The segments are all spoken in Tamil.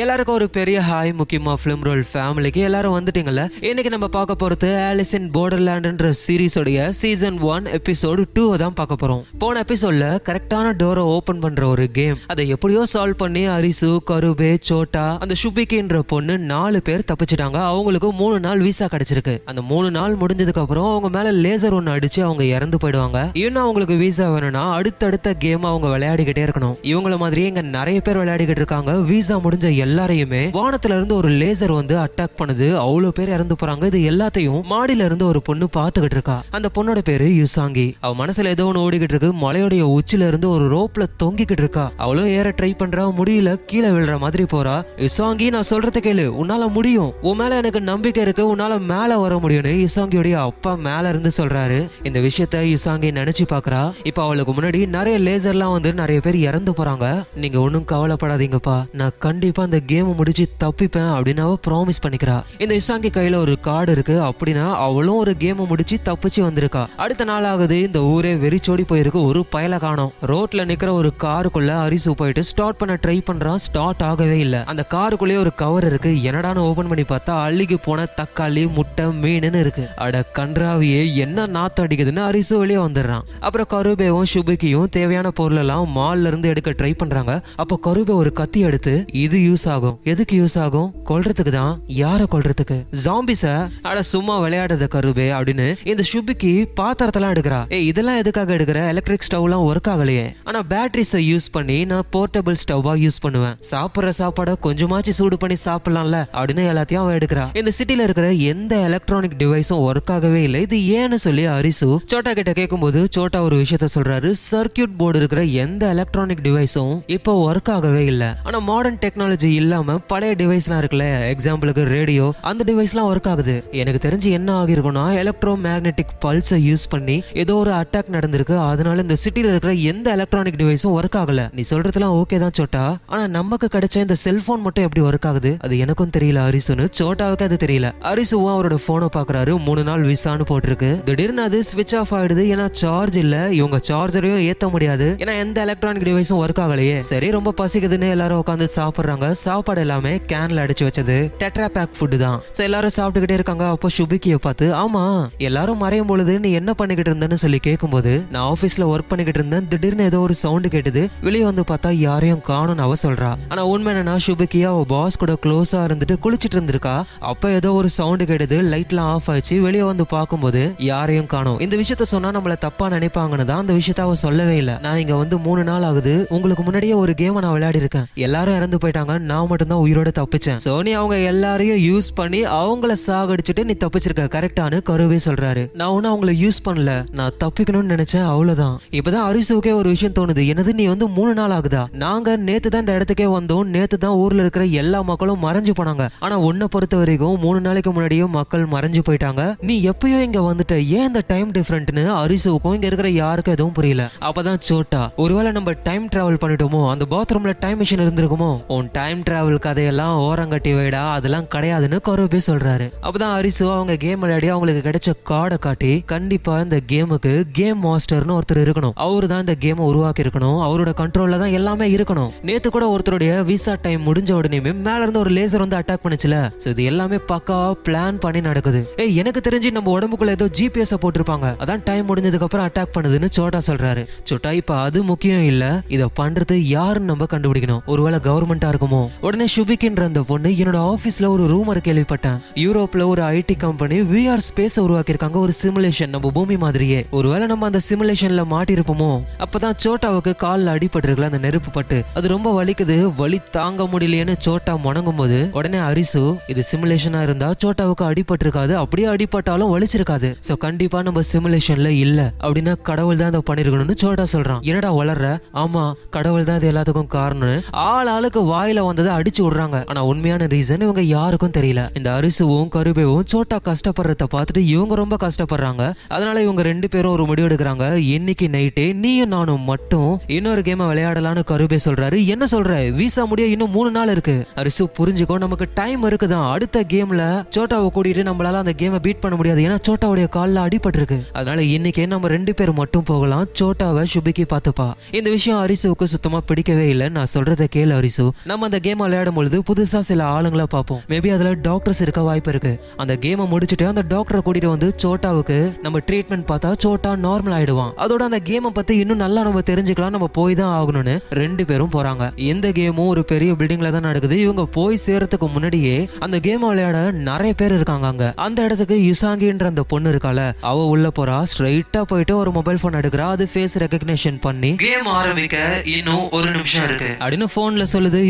எல்லாருக்கும் ஒரு பெரிய ஹாய் முக்கியமா ஃபிலிம் ரோல் ஃபேமிலிக்கு எல்லாரும் வந்துட்டீங்கல்ல? இன்னைக்கு நம்ம பார்க்க போறது ஆலிஸ் இன் போர்டர்லேண்ட்ன்ற சீரிஸோடைய சீசன் ஒன் எபிசோடு டூ தான் பார்க்க போறோம். போன எபிசோட்ல கரெக்டான டோரை ஓபன் பண்ற ஒரு கேம் அதை எப்படியோ சால்வ் பண்ணி அரிசு கருபே சோட்டா அந்த சுபிக்கின்ற பொண்ணு நாலு பேர் தப்பிச்சிட்டாங்க. அவங்களுக்கு மூணு நாள் விசா கிடைச்சிருக்கு. அந்த மூணு நாள் முடிஞ்சதுக்கு அப்புறம் அவங்க மேல லேசர் ஒன்று அடிச்சு அவங்க இறந்து போயிடுவாங்க. இன்னும் அவங்களுக்கு விசா வேணும்னா அடுத்தடுத்த கேம் அவங்க விளையாடிக்கிட்டே இருக்கணும். இவங்கள மாதிரியே இங்க நிறைய பேர் விளையாடிக்கிட்டு இருக்காங்க. விசா முடிஞ்ச எல்லாரையுமே வானத்துல இருந்து ஒரு லேசர் வந்து அட்டாக் பண்ணுது. அவ்வளவு பேர் இறந்து போறாங்க. இது எல்லாத்தையும் மாடியில இருந்து ஒரு பொண்ணு பாத்துக்கிட்டு இருக்கா. அந்த பொண்ணோட பேரு யுசாங்கி. அவ மனசுல ஏதோ ஒன்று ஓடிக்கிட்டு இருக்கு. மலையோடைய உச்சில இருந்து ஒரு ரோப்ல தொங்கிக்கிட்டு இருக்கா. அவளும் ஏற ட்ரை பண்றா. முடியல. கீழே விழுற மாதிரி போறா. யுசாங்கி நான் சொல்றத கேளு. உன்னால முடியும். உன் மேல எனக்கு நம்பிக்கை இருக்கு. உன்னால மேல வர முடியும்னு யுசாங்கியோடைய அப்பா மேல இருந்து சொல்றாரு. இந்த விஷயத்த யுசாங்கி நினைச்சு பாக்குறா. இப்ப அவளுக்கு முன்னாடி நிறைய லேசர்லாம் வந்து நிறைய பேர் இறந்து போறாங்க. நீங்க ஒன்னும் கவலைப்படாதீங்கப்பா. நான் கண்டிப்பா அந்த கேம் முடிச்சு தப்பிப்பேன் அப்படின்னு ப்ராமிஸ் பண்ணிக்கிறா. இந்த இசாங்கி கையில ஒரு கார்டு இருக்கு அப்படின்னா அவளும் ஒரு கேம் முடிச்சு தப்பிச்சு வந்திருக்கா. அடுத்த நாள் ஆகுது இந்த ஊரே வெறிச்சோடி போயிருக்கு ஒரு பயல காணும். ரோட்ல நிக்கிற ஒரு காருக்குள்ள அரிசு போயிட்டு ஸ்டார்ட் பண்ண ட்ரை பண்றான் ஸ்டார்ட் ஆகவே இல்ல. அந்த காருக்குள்ளேயே ஒரு கவர் இருக்கு என்னடான்னு ஓபன் பண்ணி பார்த்தா அள்ளிக்கு போன தக்காளி முட்டை மீனுன்னு இருக்கு. அட கன்றாவியே என்ன நாத்தம் அடிக்குதுன்னு அரிசு வெளியே வந்துடுறான். அப்புறம் கருபேவும் சுபிக்கியும் தேவையான பொருள் எல்லாம் மால்ல இருந்து எடுக்க ட்ரை பண்றாங்க. அப்போ கருபே ஒரு கத்தி எடுத்து இது யூஸ் யூஸ் ஆகும். எதுக்கு யூஸ் ஆகும்? கொல்றதுக்கு தான். யார கொல்றதுக்கு? ஜாம்பிஸ அட சும்மா விளையாடுறத கருபே அப்படின்னு இந்த சுபிக்கு பாத்திரத்தெல்லாம் எடுக்கிறா. ஏ இதெல்லாம் எதுக்காக எடுக்கிற? எலக்ட்ரிக் ஸ்டவ்லாம் ஒர்க் ஆகலையே. ஆனா பேட்டரிஸை யூஸ் பண்ணி நான் போர்ட்டபிள் ஸ்டவ்வா யூஸ் பண்ணுவேன். சாப்பிடுற சாப்பாடை கொஞ்சமாச்சு சூடு பண்ணி சாப்பிடலாம்ல அப்படின்னு எல்லாத்தையும் அவன் எடுக்கிறா. இந்த சிட்டில இருக்கிற எந்த எலக்ட்ரானிக் டிவைஸும் ஒர்க் ஆகவே இல்லை. இது ஏன்னு சொல்லி அரிசு சோட்டா கிட்ட கேட்கும்போது சோட்டா ஒரு விஷயத்த சொல்றாரு. சர்க்கியூட் போர்டு இருக்கிற எந்த எலக்ட்ரானிக் டிவைஸும் இப்போ ஒர்க் ஆகவே இல்லை. ஆனா மாடர்ன் டெக்னாலஜி இல்லாம பழைய டிவைஸ்லாம் இருக்குல்ல எக்ஸாம்பிளுக்கு ரேடியோ அந்த டிவைஸ்லாம் ஒர்க் ஆகுது. எனக்கு தெரிஞ்சு என்ன ஆகிருக்கும்னா எலக்ட்ரோ மேக்னெட்டிக் பல்ஸை யூஸ் பண்ணி ஏதோ ஒரு அட்டாக் நடந்திருக்கு. அதனால இந்த சிட்டில இருக்கிற எந்த எலக்ட்ரானிக் டிவைஸும் ஒர்க் ஆகல. நீ சொல்றதுலாம் ஓகே தான் சோட்டா. ஆனா நமக்கு கிடைச்ச இந்த செல்போன் மட்டும் எப்படி ஒர்க் ஆகுது? அது எனக்கும் தெரியல அரிசுன்னு சோட்டாவுக்கு அது தெரியல. அரிசுவும் அவரோட போனை பாக்குறாரு. மூணு நாள் விசான்னு போட்டிருக்கு. திடீர்னு அது ஸ்விட்ச் ஆஃப் ஆயிடுது. ஏன்னா சார்ஜ் இல்ல. இவங்க சார்ஜரையும் ஏத்த முடியாது. ஏன்னா எந்த எலக்ட்ரானிக் டிவைஸும் ஒர்க் ஆகலையே. சரி ரொம்ப பசிக்குதுன்னு எல்லாரும் உட்காந்து சாப்பிடுறாங்க. சாப்பாடு எல்லாமே கேன்ல அடிச்சு வச்சது டெட்ரா பேக் ஃபுட்டு தான். So எல்லாரும் சாப்பிட்டுக்கிட்டே இருக்காங்க. அப்போ சுபிக்கிய பார்த்து ஆமா எல்லாரும் மறையும் பொழுது நீ என்ன பண்ணிக்கிட்டு இருந்தேன்னு சொல்லி கேட்கும்போது நான் ஆபீஸ்ல ஒர்க் பண்ணிக்கிட்டு இருந்தேன். திடீர்னு ஏதோ ஒரு சவுண்டு கேட்டது. வெளியே வந்து பார்த்தா யாரையும் காணும்னு அவ சொல்றா. ஆனா உண்மை என்னன்னா சுபிக்கியா அவ பாஸ் கூட க்ளோஸா இருந்துட்டு குளிச்சிட்டு இருந்திருக்கா. அப்ப ஏதோ ஒரு சவுண்டு கேட்டது. லைட்லாம் ஆஃப் ஆயிடுச்சு. வெளியே வந்து பார்க்கும்போது யாரையும் காணோம். இந்த விஷயத்த சொன்னா நம்மள தப்பா நினைப்பாங்கன்னு தான் அந்த விஷயத்த அவ சொல்லவே இல்லை. நான் இங்க வந்து மூணு நாள் ஆகுது. உங்களுக்கு முன்னாடியே ஒரு கேம் நான் விளையாடி இருக்கேன் எல்லாரும் இறந்து போயிட்டாங்க நான் மட்டும்தான் உயிரோட தப்பிச்சேன். சோ நீ அவங்க எல்லாரையும் யூஸ் பண்ணி அவங்கள சாகடிச்சுட்டு நீ தப்பிச்சிருக்க. கரெக்டானு கருவே சொல்றாரு. நான் ஒன்னும் அவங்கள யூஸ் பண்ணல. நான் தப்பிக்கணும்னு நினைச்சேன் அவ்வளவுதான். இப்பதான் அரிசுவுக்கே ஒரு விஷயம் தோணுது. என்னது நீ வந்து மூணு நாள் ஆகுதா? நாங்க நேத்து தான் இந்த இடத்துக்கே வந்தோம். நேத்து தான் ஊர்ல இருக்கிற எல்லா மக்களும் மறைஞ்சு போனாங்க. ஆனா உன்னை பொறுத்த வரைக்கும் மூணு நாளைக்கு முன்னாடியே மக்கள் மறைஞ்சு போயிட்டாங்க. நீ எப்பயோ இங்க வந்துட்ட. ஏன் இந்த டைம் டிஃபரெண்ட்னு அரிசுவுக்கும் இங்க இருக்கிற யாருக்கும் எதுவும் புரியல. அப்பதான் சோட்டா ஒருவேளை நம்ம டைம் டிராவல் பண்ணிட்டோமோ? அந்த பாத்ரூம்ல டைம் மிஷின் இருந்திருக்குமோ? உன் டைம் டிராவல் கதையெல்லாம் ஓரங்கட்டி வைடா அதெல்லாம் கிடையாதுன்னு கருவே சொல்றாரு. அப்பதான் அரிசு அவங்க கேம் விளையாடி அவங்களுக்கு கிடைச்ச கார்டை காட்டி கண்டிப்பா இந்த கேமுக்கு கேம் மாஸ்டர்னு ஒருத்தர் இருக்கணும். அவரு தான் இந்த கேமை உருவாக்கி இருக்கணும். அவரோட கண்ட்ரோல்ல தான் எல்லாமே இருக்கணும். நேத்து கூட ஒருத்தருடைய விசா டைம் முடிஞ்ச உடனேயுமே மேல இருந்து ஒரு லேசர் வந்து அட்டாக் பண்ணுச்சுல. சோ இது எல்லாமே பக்காவா பிளான் பண்ணி நடக்குது. ஏய் எனக்கு தெரிஞ்சு நம்ம உடம்புக்குள்ள ஏதோ ஜிபிஎஸ் போட்டிருப்பாங்க. அதான் டைம் முடிஞ்சதுக்கு அப்புறம் அட்டாக் பண்ணுதுன்னு சோட்டா சொல்றாரு. சோட்டா இப்ப அது முக்கியம் இல்ல. இத பண்றது யாருன்னு நம்ம கண்டுபிடிக்கணும். ஒருவேளை கவர்மெண்டா இருக்குமோ? உடனே சுபிக்கின்ற அந்த பொண்ணு என்னோட ஆபீஸ்ல ஒரு ரூமர் கேள்விப்பட்டேன். யூரோப்ல ஒரு ஐடி கம்பெனி விஆர் ஸ்பேஸ் உருவாக்கியிருக்காங்க. ஒரு சிமுலேஷன் நம்ம பூமி மாதிரியே. ஒருவேளை நம்ம அந்த சிமுலேஷன்ல மாட்டிருப்போமோ அப்பதான் சோட்டாவுக்கு கால்ல அடிபட்டிருக்கல அந்த நெருப்பு பட்டு. அது ரொம்ப வலிக்குது வலி தாங்க முடியலையேன்னு சோட்டா முணங்கும் போது உடனே அரிசு இது சிமுலேஷனா இருந்தா சோட்டாவுக்கு அடிபட்டிருக்காது அப்படியே அடிபட்டாலும் வலிச்சிருக்காது. சோ கண்டிப்பா நம்ம சிமுலேஷன்ல இல்ல அப்படின்னா கடவுள் தான் அதை பண்ணிருக்கணும்னு சோட்டா சொல்றான். என்னடா வளர்ற? ஆமா கடவுள் தான் இது எல்லாத்துக்கும் காரணம்னு. ஆள் ஆளுக்கு வாயில வந்ததை அடிச்சு விடுறாங்க. ஆனா உண்மையான ரீசன் இவங்க யாருக்கும் தெரியல. இந்த அரிசுவும் கருபேவும் சோட்டா கஷ்டப்படுறத பார்த்துட்டு இவங்க ரொம்ப கஷ்டப்படுறாங்க. அதனால இவங்க ரெண்டு பேரும் ஒரு முடிவு எடுக்கிறாங்க. இன்னைக்கு நைட்டே நீயும் நானும் மட்டும் இன்னொரு கேமை விளையாடலாம்னு கருபே சொல்றாரு. என்ன சொல்ற? வீசா முடிய இன்னும் மூணு நாள் இருக்கு. அரிசு புரிஞ்சுக்கோ நமக்கு டைம் இருக்குதான். அடுத்த கேம்ல சோட்டாவை கூட்டிட்டு நம்மளால அந்த கேமை பீட் பண்ண முடியாது. ஏன்னா சோட்டாவுடைய காலில் அடிபட்டிருக்கு. அதனால இன்னைக்கே நம்ம ரெண்டு பேர் மட்டும் போகலாம்? சோட்டாவை சுபிக்கு பார்த்துப்பா. இந்த விஷயம் அரிசுவுக்கு சுத்தமா பிடிக்கவே இல்லை நான் சொல்றதை கேளு அரிசு. நம்ம அந்த கேம் விளையாடும் பொழுது புதுசாக சில ஆளுங்களை பார்ப்போம். மேபி அதில் டாக்டர்ஸ் இருக்க வாய்ப்பு இருக்கு. அந்த கேமை முடிச்சுட்டு அந்த டாக்டரை கூட்டிட்டு வந்து சோட்டாவுக்கு நம்ம ட்ரீட்மெண்ட் பார்த்தா சோட்டா நார்மல் ஆயிடுவான். அதோட அந்த கேமை பற்றி இன்னும் நல்லா நம்ம தெரிஞ்சுக்கலாம். நம்ம போய் தான் ஆகணும்னு ரெண்டு பேரும் போறாங்க. எந்த கேமும் ஒரு பெரிய பில்டிங்ல தான் நடக்குது. இவங்க போய் சேரத்துக்கு முன்னாடியே அந்த கேம் விளையாட நிறைய பேர் இருக்காங்க அங்க. அந்த இடத்துக்கு யுசாங்கின்ற அந்த பொண்ணு இருக்கால. அவ உள்ள போறா. ஸ்ட்ரைட்டா போயிட்டு ஒரு மொபைல் போன் எடுக்கிறா. அது ஃபேஸ் ரெகக்னிஷன் பண்ணி கேம் ஆரம்பிக்க இன்னும் ஒரு நிமிஷம் இருக்கு. அப்படின்னு போன்ல சொல்லுது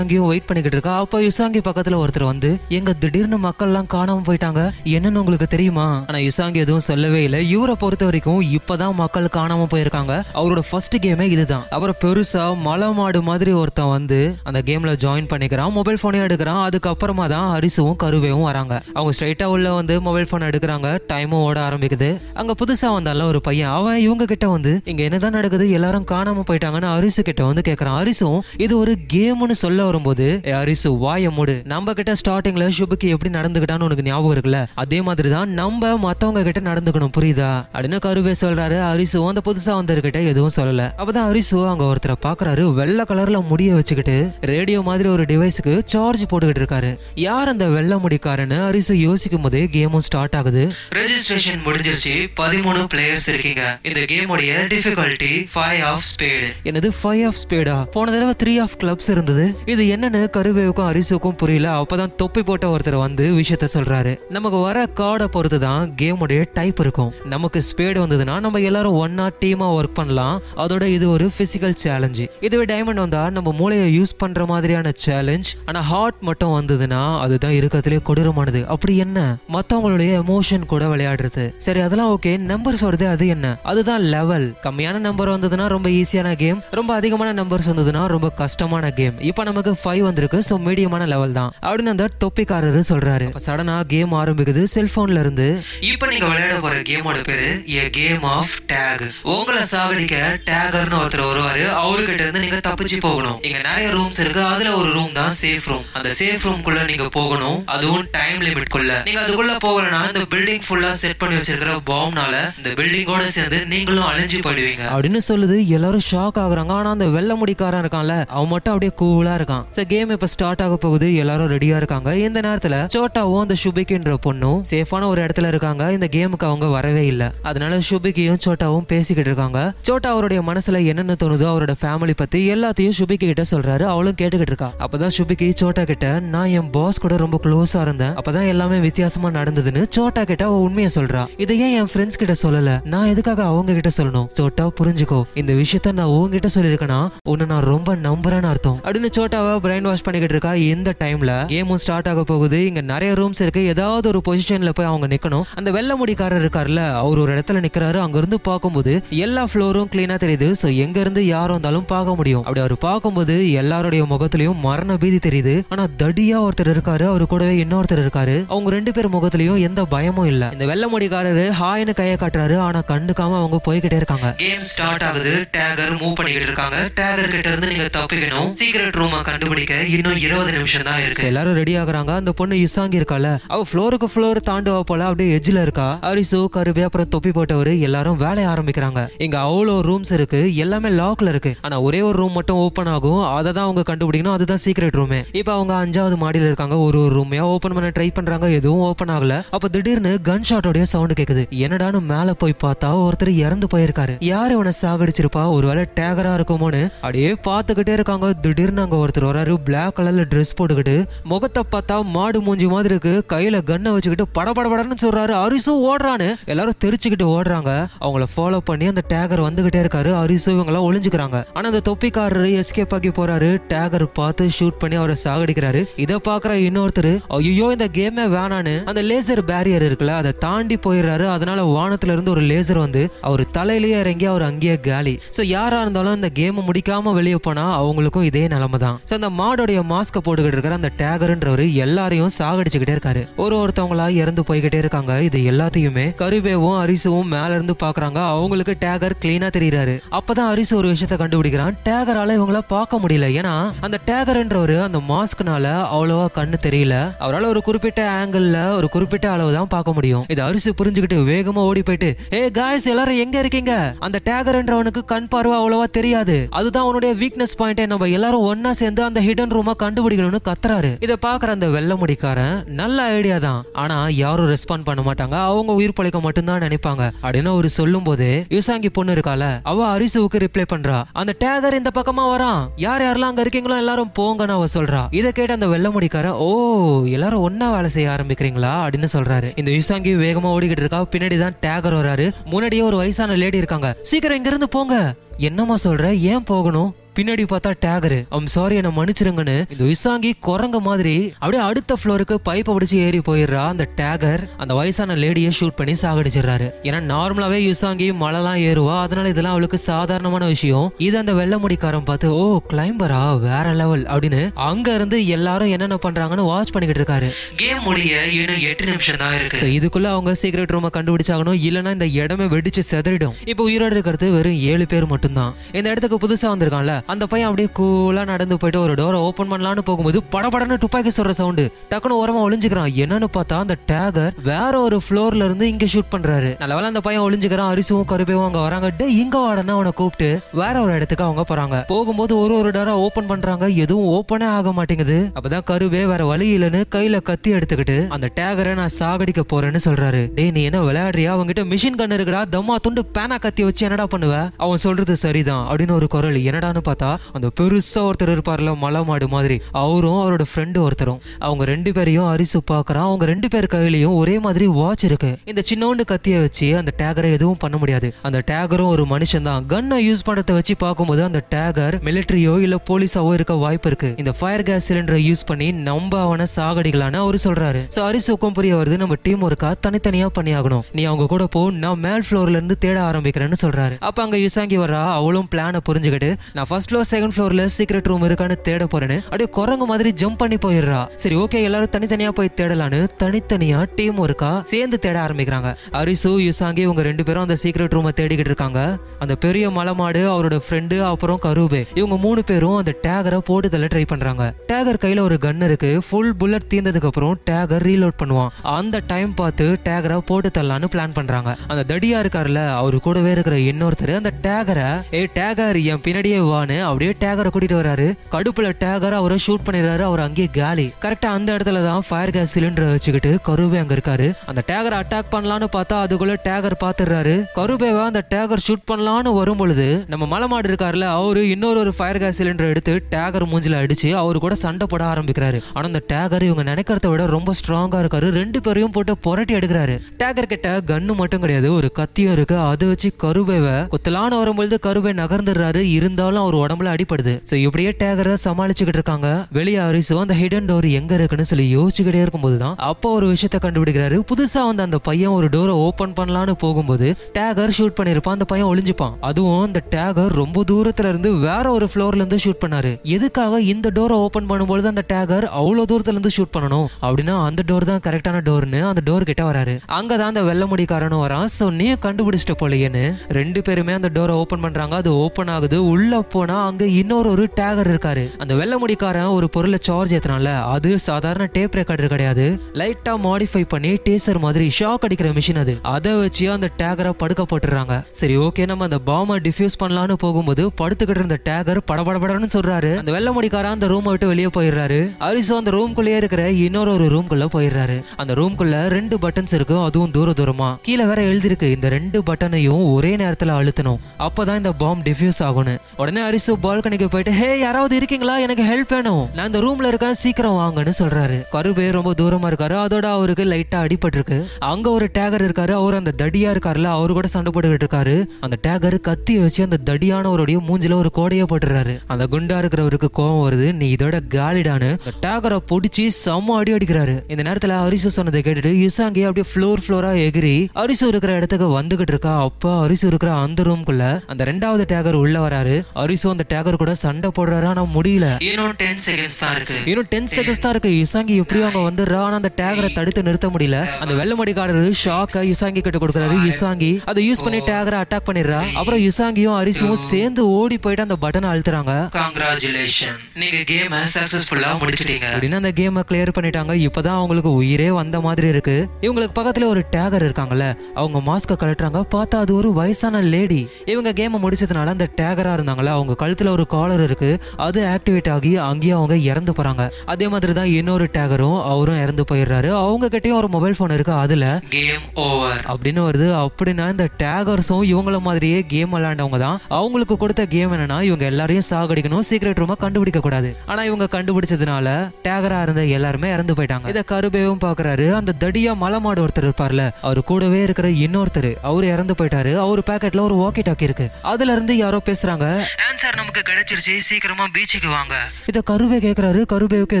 யுசாங்கியும் வெயிட் பண்ணிக்கிட்டு இருக்கா? அப்ப யுசாங்கி பக்கத்துல ஒருத்தர் வந்து எங்க திடீர்னு மக்கள் எல்லாம் காணாம போயிட்டாங்க? என்னன்னு உங்களுக்கு தெரியுமா? ஆனா யுசாங்கி எதுவும் சொல்லவே இல்லை. இவரை பொறுத்த வரைக்கும் இப்பதான் மக்கள் காணாம போயிருக்காங்க. அவரோட ஃபர்ஸ்ட் கேமே இதுதான். அப்புறம் பெருசா மலை மாடு மாதிரி ஒருத்தன் வந்து அந்த கேம்ல ஜாயின் பண்ணிக்கிறான். மொபைல் போனையும் எடுக்கிறான். அதுக்கப்புறமா தான் ஹரிசுவும் கருவேவும் வராங்க. அவங்க ஸ்ட்ரைட்டா உள்ள வந்து மொபைல் போன் எடுக்கிறாங்க. டைமும் ஓட ஆரம்பிக்குது. அங்க புதுசா வந்தால ஒரு பையன் அவன் இவங்க கிட்ட வந்து இங்க என்னதான் நடக்குது? எல்லாரும் காணாம போயிட்டாங்கன்னு அரிசு கிட்ட வந்து கேக்குறான். அரிசும் இது ஒரு கேம்னு சொல்ல ஒரு "ஏய், அரிசு வாய மூடு. நம்ம கிட்ட ஸ்டார்டிங்ல சுபுக்கு எப்படி நடந்துக்கிட்டான்னு உனக்கு ஞாபகம் இருக்குல்ல? அதே மாதிரி தான் நம்ம மத்தவங்க கிட்ட நடந்துக்கணும் புரியுதா? அப்படின்னு கருவே சொல்றாரு. அரிசு அந்த புதுசா வந்தவர்கிட்ட எதுவும் சொல்லல. அப்பதான் அரிசு அங்க ஒருத்தரை பாக்குறாரு. வெள்ளை கலர்ல முடிய வச்சுக்கிட்டு ரேடியோ மாதிரி ஒரு டிவைஸுக்கு சார்ஜ் போட்டுக்கிட்டு இருக்காரு. யார் அந்த வெள்ளை முடிக்காரன்னு அரிசு யோசிக்கும் போதே கேமும் ஸ்டார்ட் ஆகுது. ரெஜிஸ்ட்ரேஷன் முடிஞ்சிருச்சு. பதிமூணு பிளேயர்ஸ் இருக்கீங்க. இந்த கேமுடைய டிஃபிகல்ட்டி ஃபைவ் ஆஃப் ஸ்பேடு என்னது ஃபைவ் ஆஃப் ஸ்பேடா போன தடவை த்ரீ ஆஃப் கிளப்ஸ் இருந்தது. இது என்னன்னு கருவேவுக்கும் அரிசுக்கும் புரியல. அப்பதான் தொப்பி போட்ட ஒருத்தர் வந்து விஷயத்த சொல்றாரு. நமக்கு வர கார்டை பொறுத்து தான் கேமுடைய டைப் இருக்கும். நமக்கு ஸ்பேடு வந்ததுன்னா நம்ம எல்லாரும் ஒன்னா டீமா ஒர்க் பண்ணலாம். அதோட இது ஒரு பிசிக்கல் சேலஞ்சு இதுவே டைமண்ட் வந்தா நம்ம மூளையை யூஸ் பண்ற மாதிரியான சேலஞ்ச் ஆனா ஹார்ட் மட்டும் வந்ததுன்னா அதுதான் இருக்கிறதுலே கொடூரமானது. அப்படி என்ன? மத்தவங்களுடைய எமோஷன் கூட விளையாடுறது. சரி அதெல்லாம் ஓகே நம்பர்ஸ் வருது அது என்ன? அதுதான் லெவல் கம்மியான நம்பர் வந்ததுன்னா ரொம்ப ஈஸியான கேம் ரொம்ப அதிகமான நம்பர்ஸ் வந்ததுன்னா ரொம்ப கஷ்டமான கேம் இப்போ நமக்கு ஃபைவ் வந்திருக்கு ஸோ மீடியமான லெவல் தான். அப்படின்னு அந்த தொப்பிக்காரரு சொல்றாரு. சடனா கேம் ஆரம்பிக்குது செல்போன்ல இருந்து. இப்போ நீங்க விளையாட போற கேமோட பேரு எ கேம் ஆஃப் டேக் உங்களை சாவடிக்க டேகர்னு ஒருத்தர் வருவாரு அவர்கிட்ட இருந்து நீங்க தப்பிச்சு போகணும். இங்க நிறைய ரூம்ஸ் இருக்கு அதுல ஒரு ரூம் தான் சேஃப் ரூம் அந்த சேஃப் ரூம் குள்ள நீங்க போகணும் அதுவும் டைம் லிமிட் குள்ள. நீங்க அதுக்குள்ள போகலனா இந்த பில்டிங் ஃபுல்லா செட் பண்ணி வச்சிருக்கிற பாம்னால இந்த பில்டிங்கோட சேர்ந்து நீங்களும் அழிஞ்சு போயிடுவீங்க. அப்படின்னு சொல்லுது எல்லாரும் ஷாக் ஆகுறாங்க. ஆனா அந்த வெள்ள முடிக்காரன் இருக்கான்ல அவன் மட்டும் அப்படியே கூலா இருக்கான். சோ கேம் இப்ப ஸ்டார்ட் ஆக போகுது. எல்லாரும் ரெடியா இருக்காங்க. இந்த நேரத்துல சோட்டாவும் அந்த சுபிக்குன்ற பொண்ணும் சேஃபான ஒரு இடத்துல இருக்காங்க. இந்த கேமுக்கு அவங்க வரவே இல்ல. அதனால சுபிக்கியும் சோட்டாவும் பேசிக்கிட்டு இருக்காங்க. சோட்டா அவருடைய மனசுல என்னென்ன தோணுதோ அவரோட ஃபேமிலி பத்தி எல்லாத்தையும் சுபிக்கு கிட்ட சொல்றாரு. அவளும் கேட்டுக்கிட்டு இருக்கா. அப்பதான் சுபிக்கு சோட்டா கிட்ட நான் என் பாஸ் கூட ரொம்ப க்ளோஸா இருந்தேன். அப்பதான் எல்லாமே வித்தியாசமா நடந்ததுன்னு சோட்டா கிட்ட அவ உண்மையை சொல்றா. இதை ஏன் என் ஃப்ரெண்ட்ஸ் கிட்ட சொல்லல? நான் எதுக்காக அவங்க கிட்ட சொல்லணும்? சோட்டா புரிஞ்சுக்கோ. இந்த விஷயத்த நான் உங்ககிட்ட சொல்லியிருக்கேனா? உன்னை நான் ரொம்ப நம்புறேன்னு அர்த்தம். அப்படின்னு சோட்டாவை பிரைன் வாஷ் பண்ணிக்கிட்டு இருக்கா? இந்த டைம்ல கேமும் ஸ்டார்ட் ஆக போகுது. இங்க நிறைய ரூம்ஸ் இருக்கு. ஏதாவது ஒரு பொசிஷன்ல போய் அவங்க நிக்கணும். அந்த வெள்ள முடிக்காரர் இருக்காருல்ல அவர் ஒரு இடத்துல நிக்கிறாரு. அங்க இருந்து பார்க்கும்போது எல்லா ஃப்ளோரும் கிளீனா தெரியுது. சோ எங்க இருந்து யாரும் வந்தாலும் பார்க்க முடியும். அப்படி அவர் பார்க்கும்போது எல்லாருடைய முகத்திலயும் மரண பீதி தெரியுது. ஆனா தடியா ஒருத்தர் இருக்காரு. அவரு கூடவே இன்னொருத்தர் இருக்காரு. அவங்க ரெண்டு பேர் முகத்திலயும் எந்த பயமும் இல்ல. இந்த வெள்ள முடிக்காரரு ஹாய்னு கையை காட்டுறாரு. ஆனா கண்டுக்காம அவங்க போய்கிட்டே இருக்காங்க. கேம் ஸ்டார்ட் ஆகுது. டேகர் மூவ் பண்ணிக்கிட்டு இருக்காங்க. டேகர் கிட்ட இருந்து நீங்க தப்பிக்கணும். சீக்ரெட் ரூமை கண்டுபிடிக்க இன்னும் இருபது நிமிஷம் தான் இருக்கு. எல்லாரும் ரெடி ஆகுறாங்க. அந்த பொண்ணு இசாங்கி இருக்கால. அவ ஃப்ளோருக்கு ஃப்ளோர் தாண்டுவா போல அப்படியே எஜ்ஜில் இருக்கா. அரிசு கருவே அப்புறம் தொப்பி போட்டவர் எல்லாரும் வேலைய ஆரம்பிக்கிறாங்க. இங்க அவ்வளோ ரூம்ஸ் இருக்கு. எல்லாமே லாக்ல இருக்கு. ஆனா ஒரே ஒரு ரூம் மட்டும் ஓப்பன் ஆகும். அதை தான் அவங்க கண்டுபிடிக்கணும். அதுதான் சீக்ரெட் ரூமே இப்போ அவங்க அஞ்சாவது மாடியில இருக்காங்க. ஒரு ஒரு ரூமையா ஓப்பன் பண்ண ட்ரை பண்றாங்க. எதுவும் ஓப்பன் ஆகல. அப்ப திடீர்னு கன் ஷாட்டோடய சவுண்ட் கேக்குது. என்னடான்னு மேல போய் பார்த்தா ஒருத்தர் இறந்து போயிருக்காரு. யார் இவனை சாகடிச்சிருப்பா? ஒருவேளை டேகரா இருக்குமோன்னு அப்படியே பார்த்துக்கிட்டே இருக்காங்க. திடீர்னு அங்க ஒருத்தர் வர வராரு பிளாக் கலர்ல ட்ரெஸ் போட்டுக்கிட்டு முகத்தை பார்த்தா மாடு மூஞ்சி மாதிரி இருக்கு. கையில கன்னை வச்சுக்கிட்டு படபடபடன்னு சொல்றாரு. அரிசு ஓடுறான்னு. எல்லாரும் தெரிச்சுக்கிட்டு ஓடுறாங்க. அவங்கள ஃபாலோ பண்ணி அந்த டேகர் வந்துகிட்டே இருக்காரு. அரிசு இவங்க எல்லாம் ஒளிஞ்சுக்கிறாங்க. ஆனா அந்த தொப்பிக்காரரு எஸ்கேப் ஆகி போறாரு. டேகர் பார்த்து ஷூட் பண்ணி அவரை சாகடிக்கிறாரு. இதை பாக்குற இன்னொருத்தர் ஐயோ இந்த கேமே வேணான்னு. அந்த லேசர் பேரியர் இருக்குல்ல அதை தாண்டி போயிடுறாரு. அதனால வானத்துல இருந்து ஒரு லேசர் வந்து அவர் தலையிலேயே இறங்கி அவர் அங்கேயே காலி. சோ யாரா இருந்தாலும் இந்த கேமை முடிக்காம வெளியே போனா அவங்களுக்கும் இதே நிலைமை தான் சோ அந்த மாடோடைய மாஸ்க போட்டுக்கிட்டு இருக்கிற அந்த டேகர்ன்றவர் எல்லாரையும் சாகடிச்சுக்கிட்டே இருக்காரு. ஒரு ஒருத்தவங்களா இறந்து போய்கிட்டே இருக்காங்க. இது எல்லாத்தையுமே கருவேவும் அரிசுவும் மேல இருந்து பாக்குறாங்க. அவங்களுக்கு டேகர் கிளீனா தெரியுறாரு. அப்பதான் அரிசு ஒரு விஷயத்த கண்டுபிடிக்கிறான். டேகரால இவங்கள பார்க்க முடியல. ஏன்னா அந்த டேகர்ன்றவர் அந்த மாஸ்க்னால அவ்வளவா கண்ணு தெரியல. அவரால ஒரு குறிப்பிட்ட ஆங்கிள் ஒரு குறிப்பிட்ட அளவு தான் பார்க்க முடியும். இது அரிசி புரிஞ்சுக்கிட்டு வேகமா ஓடி போயிட்டு ஏ காய்ஸ் எல்லாரும் எங்க இருக்கீங்க? அந்த டேகர்ன்றவனுக்கு கண் பார்வை அவ்வளவா தெரியாது. அதுதான் அவனுடைய வீக்னஸ் பாயிண்ட் நம்ம எல்லாரும் ஒன்னா சேர்ந்து அந்த அந்த ஹிடன் ரூமை கண்டுபிடிக்கணும்னு கத்துறாரு. இதை பாக்குற அந்த வெள்ள முடிக்காரன் நல்ல ஐடியா தான். ஆனா யாரும் ரெஸ்பாண்ட் பண்ண மாட்டாங்க. அவங்க உயிர் பழைக்க மட்டும்தான் நினைப்பாங்க. அப்படின்னு அவர் சொல்லும் போது யுசாங்கி பொண்ணு இருக்கால அவ அரிசுவுக்கு ரிப்ளை பண்றா. அந்த டேகர் இந்த பக்கமா வரான். யார் யாரெல்லாம் அங்க இருக்கீங்களோ எல்லாரும் போங்கன்னு அவ சொல்றா. இதை கேட்டு அந்த வெள்ள முடிக்கார ஓ எல்லாரும் ஒன்னா வேலை செய்ய ஆரம்பிக்கிறீங்களா? அப்படின்னு சொல்றாரு. இந்த யுசாங்கி வேகமா ஓடிக்கிட்டு இருக்கா. பின்னாடி தான் டேகர் வராரு. முன்னாடியே ஒரு வயசான லேடி இருக்காங்க. சீக்கிரம் இங்க இருந்து போங்க. என்னம்மா சொல்ற? ஏன் போகணும்? பின்னாடி பார்த்தா டேகரு. ஐம் சாரி என்ன மன்னிச்சிருங்கன்னு. இந்த விசாங்கி குரங்க மாதிரி அப்படியே அடுத்த ஃப்ளோருக்கு பைப்பை பிடிச்சி ஏறி போயிடுறா அந்த டேகர். அந்த வயசான லேடியை ஷூட் பண்ணி சாகடிச்சிடுறாரு. ஏன்னா நார்மலாவே யுசாங்கி மலைலாம் ஏறுவா அதனால இதெல்லாம் அவளுக்கு சாதாரணமான விஷயம். இது அந்த வெள்ள முடிக்காரன் பார்த்து ஓ கிளைம்பரா வேற லெவல் அப்படின்னு அங்க இருந்து எல்லாரும் என்னென்ன பண்றாங்கன்னு வாட்ச் பண்ணிக்கிட்டு இருக்காரு. கேம் முடிய இன்னும் எட்டு நிமிஷம் தான் இருக்கு. இதுக்குள்ள அவங்க சீக்ரெட் ரூமை கண்டுபிடிச்சாகணும் இல்லைன்னா இந்த இடமே வெடிச்சு செதறிடும். இப்போ உயிரோடு இருக்கிறது வெறும் ஏழு பேர் மட்டும்தான் இந்த இடத்துக்கு புதுசா வந்திருக்கான்ல. அந்த பையன் அப்படியே கூலா நடந்து போயிட்டு ஒரு டோரை ஓபன் பண்ணலான்னு போகும்போது படபடன்னு துப்பாக்கி சொல்ற சவுண்டு டக்குனு ஓரமா ஒளிஞ்சுக்கிறான். என்னன்னு பார்த்தா அந்த டேகர் வேற ஒரு ஃப்ளோர்ல இருந்து இங்க ஷூட் பண்றாரு. நல்லவேளை அந்த பையன் ஒளிஞ்சுக்கிறான். அரிசுவும் கருப்பேவும் அங்க வராங்க. டே இங்க வாடன்னு அவனை கூப்பிட்டு வேற ஒரு இடத்துக்கு அவங்க போறாங்க. போகும்போது ஒரு ஒரு டோரா ஓபன் பண்றாங்க. எதுவும் ஓபனே ஆக மாட்டேங்குது. அப்பதான் கருவே வேற வழி இல்லைன்னு கையில கத்தி எடுத்துக்கிட்டு அந்த டேகரை நான் சாகடிக்க போறேன்னு சொல்றாரு. டேய் நீ என்ன விளையாடுறியா? அவன்கிட்ட மிஷின் கன் இருக்குடா. தம்மா துண்டு பேனா கத்தி வச்சு என்னடா பண்ணுவ? அவன் சொல்றது சரிதான் அப்படின்னு ஒரு குரல். என்னடான்னு பார்த்தா அந்த பெருசா ஒருத்தர் இருப்பார்ல மலை மாடு மாதிரி. அவரும் அவரோட ஃப்ரெண்டு ஒருத்தரும். அவங்க ரெண்டு பேரையும் அரிசு பாக்குறான் அவங்க ரெண்டு பேர் கையிலையும் ஒரே மாதிரி வாட்ச் இருக்கு. இந்த சின்னோண்டு கத்திய வச்சு அந்த டேகரை எதுவும் பண்ண முடியாது. அந்த டேகரும் ஒரு மனுஷன் தான் கன்னை யூஸ் பண்றதை வச்சு பார்க்கும்போது அந்த டேகர் மிலிட்டரியோ இல்ல போலீஸாவோ இருக்க வாய்ப்பு இருக்கு. இந்த ஃபயர் கேஸ் சிலிண்டரை யூஸ் பண்ணி நம்ம அவனை சாகடிக்கலான்னு அவர் சொல்றாரு. சோ அரிசுக்கும் புரிய வருது நம்ம டீம் ஒர்க்கா தனித்தனியா பண்ணியாகணும். நீ அவங்க கூட போ நான் மேல் ஃப்ளோர்ல இருந்து தேட ஆரம்பிக்கிறேன்னு சொல்றாரு. அப்ப அங்க யுசாங்கி வரா அவளும் பிளானை புரிஞ்சுக்கிட்டு நான் ஃபர்ஸ்ட் ஃப்ளோர் செகண்ட் ஃப்ளோர்ல சீக்ரெட் ரூம் இருக்கான்னு தேட போறேன்னு அப்படியே குரங்கு மாதிரி ஜம்ப் பண்ணி போயிடுறா. சரி ஓகே எல்லாரும் தனித்தனியா போய் தேடலான்னு தனித்தனியா டீம் ஒர்க்கா சேர்ந்து தேட ஆரம்பிக்கிறாங்க. அரிசு யுசாங்கி இவங்க ரெண்டு பேரும் அந்த சீக்ரெட் ரூமை தேடிக்கிட்டு இருக்காங்க. அந்த பெரிய மலைமாடு அவரோட ஃப்ரெண்டு அப்புறம் கருபே இவங்க மூணு பேரும் அந்த டேகரை போட்டு தள்ள ட்ரை பண்றாங்க. டேகர் கையில ஒரு கன் இருக்கு ஃபுல் புல்லட் தீர்ந்ததுக்கு அப்புறம் டேகர் ரீலோட் பண்ணுவான். அந்த டைம் பார்த்து டேகரை போட்டு தள்ளலான்னு பிளான் பண்றாங்க. அந்த தடியா இருக்காருல்ல அவரு கூடவே இருக்கிற இன்னொருத்தர் அந்த டேகரை ஏ டேகர் என் பின்னாடியே வான்னு அப்படியே டேகரை கூட்டிட்டு வராரு கடுப்புல டேகர் அவரை ஷூட் பண்ணிடுறாரு. அவர் அங்கேயே காலி. கரெக்டா அந்த இடத்துல தான் ஃபயர் கேஸ் சிலிண்டரை வச்சுக்கிட்டு கருவே அங்க இருக்காரு. அந்த டேகர் அட்டாக் பண்ணலான்னு பார்த்தா அதுக்குள்ள டேகர் பாத்துறாரு கருபேவை அந்த டேகர் ஷூட் பண்ணலான்னு வரும் பொழுது நம்ம மலமாடு இருக்காருல்ல அவரு இன்னொரு ஒரு ஃபயர் கேஸ் சிலிண்டர் எடுத்து டேகர் மூஞ்சில அடிச்சு அவரு கூட சண்டை போட ஆரம்பிக்கிறாரு. ஆனா அந்த டேகர் இவங்க நினைக்கிறத விட ரொம்ப ஸ்ட்ராங்கா இருக்காரு. ரெண்டு பேரையும் போட்டு புரட்டி எடுக்கிறாரு. டேகர் கிட்ட கன்னு மட்டும் கிடையாது ஒரு கத்தியும் இருக்கு. அதை வச்சு கருபேவை குத்தலான வரும்பொழுது கருவை நகர்ந்துடுறாரு. இருந்தாலும் அவர் உடம்புல அடிப்படுது சோ இப்படியே டேகரை சமாளிச்சுக்கிட்டு இருக்காங்க. வெளியே அரிசு அந்த ஹிடன் டோர் எங்க இருக்குன்னு சொல்லி யோசிச்சுக்கிட்டே இருக்கும்போது தான் அப்போ ஒரு விஷயத்த கண்டுபிடிக்கிறாரு. புதுசா வந்து அந்த பையன் ஒரு டோரை ஓபன் பண்ணலான்னு போகும்போது டேகர் ஷூட் பண்ணிருப்பான் அந்த பையன் ஒளிஞ்சுப்பான். அதுவும் அந்த டேகர் ரொம்ப தூரத்துல இருந்து வேற ஒரு ஃப்ளோர்ல இருந்து ஷூட் பண்ணாரு. எதுக்காக இந்த டோரை ஓபன் பண்ணும்போது அந்த டேகர் அவ்வளவு தூரத்துல இருந்து ஷூட் பண்ணணும்? அப்படின்னா அந்த டோர் தான் கரெக்டான டோர்னு அந்த டோர் கிட்ட வராரு. அங்கதான் அந்த வெள்ளமுடிக்காரனும் வரான். சோ நீ கண்டுபிடிச்சிட்ட போலயேன்னு ரெண்டு பேருமே அந்த டோரை ஓபன் பண்றாங்க அது ஓபன் ஆகுது. உள்ள போனா அங்க இன்னொரு ஒரு டேகர் இருக்காரு. அந்த வெள்ள முடிக்காரன் ஒரு பொருளை சார்ஜ் ஏத்தனால அது சாதாரண டேப் ரெக்கார்டர் கிடையாது. லைட்டா மாடிஃபை பண்ணி டேசர் மாதிரி ஷாக் அடிக்கிற மிஷின் அது. அதை வச்சு அந்த டேகரை படுக்க போட்டுறாங்க. சரி ஓகே நம்ம அந்த பாம்பை டிஃப்யூஸ் பண்ணலாம்னு போகும்போது படுத்துக்கிட்டு இருந்த டேகர் படபடபடன்னு சொல்றாரு. அந்த வெள்ள முடிக்காரன் அந்த ரூமை விட்டு வெளியே போயிடுறாரு. அரிசோ அந்த ரூம்குள்ளேயே இருக்கிற இன்னொரு ஒரு ரூம்குள்ள போயிடுறாரு. அந்த ரூம்குள்ள ரெண்டு பட்டன்ஸ் இருக்கு அதுவும் தூர தூரமா. கீழே வேற எழுதிருக்கு இந்த ரெண்டு பட்டனையும் ஒரே நேரத்துல அழுத்தணும். அப்பதான் இந்த பாம் டிஃப்யூஸ் ஆகணும். உடனே அரிசு பால்கனிக்கு போயிட்டு ஹே யாராவது இருக்கீங்களா? எனக்கு ஹெல்ப் வேணும். நான் இந்த ரூம்ல இருக்கேன் சீக்கிரம் வாங்கன்னு சொல்றாரு. கருபே ரொம்ப தூரமா இருக்காரு. அதோட அவருக்கு லைட்டா அடிபட்டிருக்கு. அங்க ஒரு டேகர் இருக்காரு. அவர் அந்த தடியா இருக்காருல்ல அவரு கூட சண்டை போட்டுக்கிட்டு இருக்காரு. அந்த டேகர் கத்தி வச்சு அந்த தடியானவருடைய மூஞ்சில ஒரு கோடையை போட்டுறாரு. அந்த குண்டா இருக்கிறவருக்கு கோவம் வருது. நீ இதோட காலிடான்னு. டேகரை பிடிச்சி செம்ம அடி அடிக்கிறாரு. இந்த நேரத்துல அரிசு சொன்னதை கேட்டுட்டு இசாங்கி அப்படியே ஃப்ளோர் ஃப்ளோரா எகிரி. அரிசு இருக்கிற இடத்துக்கு வந்துகிட்டு இருக்கா. அப்ப அரிசு இருக்கிற அந்த ரூம்குள்ள அந்த ரெண்டாவது டேகர் உள்ள வராரு. அரிசு அந்த டேகர் கூட சண்டை போடுறாரு ஆனா முடியல. இன்னும் டென் செகண்ட்ஸ் தான் இருக்கு. இன்னும் டென் செகண்ட்ஸ் தான் இருக்கு. இசாங்கி எப்படியும் அவங்க வந்துடுறா ஆனா அந்த டேகரை தடுத்து நிறுத்த முடியல. அந்த வெள்ள மடிக்காரரு ஷாக்க இசாங்கி கிட்ட கொடுக்குறாரு. இசாங்கி அதை யூஸ் பண்ணி டேகரை அட்டாக் பண்ணிடுறா. அப்புறம் இசாங்கியும் அரிசுவும் சேர்ந்து ஓடி போயிட்டு அந்த பட்டனை அழுத்துறாங்க. கங்க்ராச்சுலேஷன் நீங்க கேம சக்சஸ்ஃபுல்லா முடிச்சிட்டீங்க. அப்படின்னு அந்த கேமை கிளியர் பண்ணிட்டாங்க. இப்பதான் அவங்களுக்கு உயிரே வந்த மாதிரி இருக்கு. இவங்களுக்கு பக்கத்துல ஒரு டேகர் இருக்காங்கல்ல அவங்க மாஸ்க கழட்டுறாங்க. பார்த்தா அது ஒரு வயசான லேடி இவங்க கேமை முடிச்சதுனால அந்த டேகரா இருந்தாங்களா அவங்க கழுத்துல ஒரு காலர் இருக்கு அது ஆக்டிவேட் ஆகி அங்கேயே அவங்க இறந்து போறாங்க. அதே மாதிரி தான் இன்னொரு டேகரும் அவரும் இறந்து போயிடுறாரு. அவங்க கிட்டயும் ஒரு மொபைல் போன் இருக்கு அதுல கேம் ஓவர் அப்படின்னு வருது. அப்படின்னா இந்த டேகர்ஸும் இவங்கள மாதிரியே கேம் விளையாண்டவங்க தான். அவங்களுக்கு கொடுத்த கேம் என்னன்னா இவங்க எல்லாரையும் சாகடிக்கணும் சீக்ரெட் ரூமா கண்டுபிடிக்க கூடாது. ஆனா இவங்க கண்டுபிடிச்சதுனால டேகரா இருந்த எல்லாருமே இறந்து போயிட்டாங்க. இதை கருபேவும் பாக்குறாரு. அந்த தடியா மலை மாடு ஒருத்தர் இருப்பார்ல அவர் கூடவே இருக்கிற இன்னொருத்தர் அவர் இறந்து போயிட்டாரு. அவர் பாக்கெட்ல ஒரு வாக்கி டாக்கி இருக்கு. அதுல இருந்து யாரோ பேசுறாங்க. ஆன்சர் நமக்கு கிடைச்சிருச்சு. சீக்கிரமா பீச்சுக்கு வாங்க. இத கருவே கேக்குறாரு. கருபேவுக்கு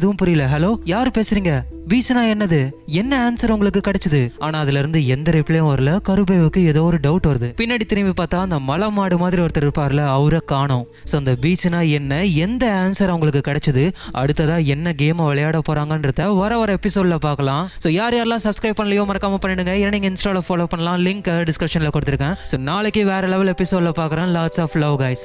எதுவும் புரியல. ஹலோ யார் பேசுறீங்க? பீச்னா என்னது? என்ன ஆன்சர் உங்களுக்கு கிடைச்சது? ஆனா அதுல இருந்து எந்த ரிப்ளையும் வரல. கருபேவுக்கு ஏதோ ஒரு டவுட் வருது. பின்னாடி திரும்பி பார்த்தா அந்த மலை மாடு மாதிரி ஒருத்தர் இருப்பார்ல அவரை காணோம். சோ அந்த பீச்னா என்ன? எந்த ஆன்சர் அவங்களுக்கு கிடைச்சது? அடுத்ததா என்ன கேம் விளையாட போறாங்கன்றத வர வர எபிசோட்ல பார்க்கலாம். சோ யார் யாரெல்லாம் சப்ஸ்கிரைப் பண்ணலையோ மறக்காம பண்ணிடுங்க. ஏன்னா நீங்க இன்ஸ்டால ஃபாலோ பண்ணலாம். லிங்க் டிஸ்கிரிப்ஷன்ல கொடுத்துருக்கேன். சோ நாளைக்கு வேற லெவல் எபிசோட்ல பார்க்கறேன். Lots of love guys